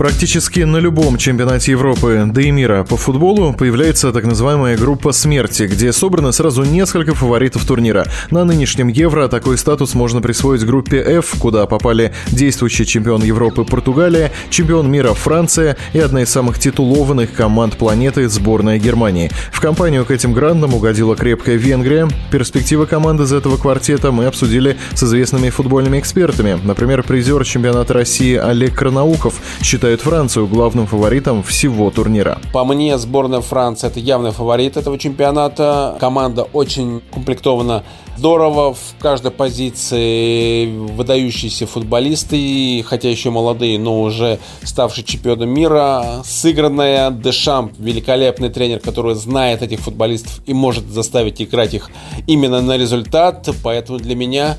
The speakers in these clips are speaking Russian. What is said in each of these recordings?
Практически на любом чемпионате Европы, да и мира по футболу появляется так называемая группа смерти, где собрано сразу несколько фаворитов турнира. На нынешнем Евро такой статус можно присвоить группе F, куда попали действующий чемпион Европы Португалия, чемпион мира Франция и одна из самых титулованных команд планеты сборная Германии. В компанию к этим грандам угодила крепкая Венгрия. Перспективы команды из этого квартета мы обсудили с известными футбольными экспертами. Например, призер чемпионата России Олег Кранаухов считает считают Францию главным фаворитом всего турнира. По мне, сборная Франции это явный фаворит этого чемпионата. Команда очень комплектована здорово. В каждой позиции выдающиеся футболисты, хотя еще молодые, но уже ставшие чемпионом мира. Сыгранная Дешамп, великолепный тренер, который знает этих футболистов и может заставить играть их именно на результат. Поэтому для меня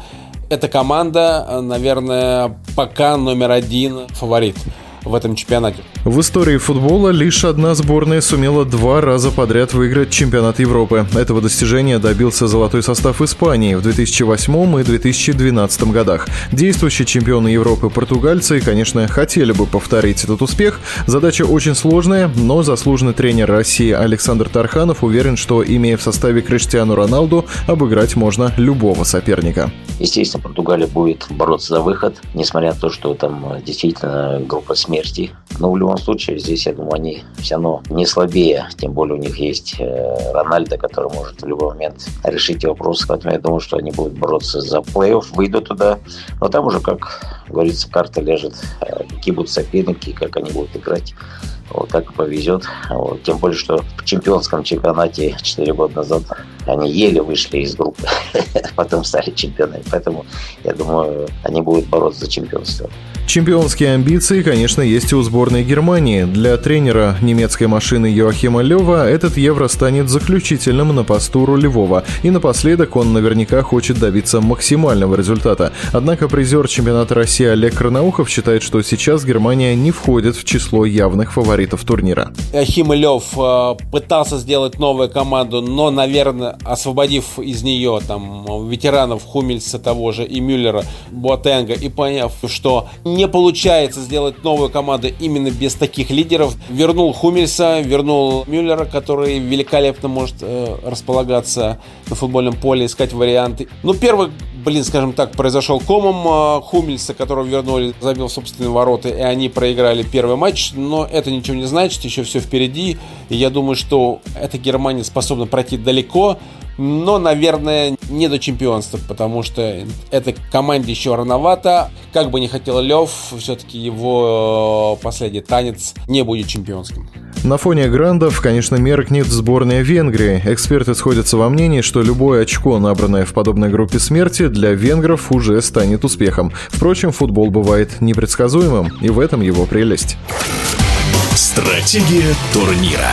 эта команда, наверное, пока номер один фаворит в этом чемпионате. В истории футбола лишь одна сборная сумела два раза подряд выиграть чемпионат Европы. Этого достижения добился золотой состав Испании в 2008 и 2012 годах. Действующие чемпионы Европы португальцы, конечно, хотели бы повторить этот успех. Задача очень сложная, но заслуженный тренер России Александр Тарханов уверен, что, имея в составе Криштиану Роналду, обыграть можно любого соперника. Естественно, Португалия будет бороться за выход, несмотря на то, что там действительно группа смерти. Но в любом случае, здесь, я думаю, они все равно не слабее. Тем более у них есть э, Рональдо, который может в любой момент решить вопрос. Поэтому я думаю, что они будут бороться за плей-офф, выйдут туда. Но там уже, как говорится, карта лежит, э, какие будут соперники, как они будут играть. Вот так повезет. Вот. Тем более, что в чемпионском чемпионате 4 года назад они еле вышли из группы, потом стали чемпионами. Поэтому, я думаю, они будут бороться за чемпионство. Чемпионские амбиции, конечно, есть и у сборной Германии. Для тренера немецкой машины Йоахима Лева этот Евро станет заключительным на посту рулевого. И напоследок он наверняка хочет добиться максимального результата. Однако призер чемпионата России Олег Карнаухов считает, что сейчас Германия не входит в число явных фаворитов турнира. Йоахим Лев э, пытался сделать новую команду, но, наверное, освободив из нее там ветеранов Хумельса того же и Мюллера, Буатенга, и поняв, что не получается сделать новую команду именно без таких лидеров. Вернул Хумельса, вернул Мюллера, который великолепно может э, располагаться на футбольном поле, искать варианты. Ну, первый, блин, скажем так, произошел комом э, Хумельса, которого вернули, забил собственные ворота, и они проиграли первый матч. Но это ничего не значит, еще все впереди. И я думаю, что эта Германия способна пройти далеко но, наверное, не до чемпионства, потому что этой команде еще рановато. Как бы не хотел Лев, все-таки его э, последний танец не будет чемпионским. На фоне грандов, конечно, меркнет сборная Венгрии. Эксперты сходятся во мнении, что любое очко, набранное в подобной группе смерти, для венгров уже станет успехом. Впрочем, футбол бывает непредсказуемым, и в этом его прелесть. Стратегия турнира.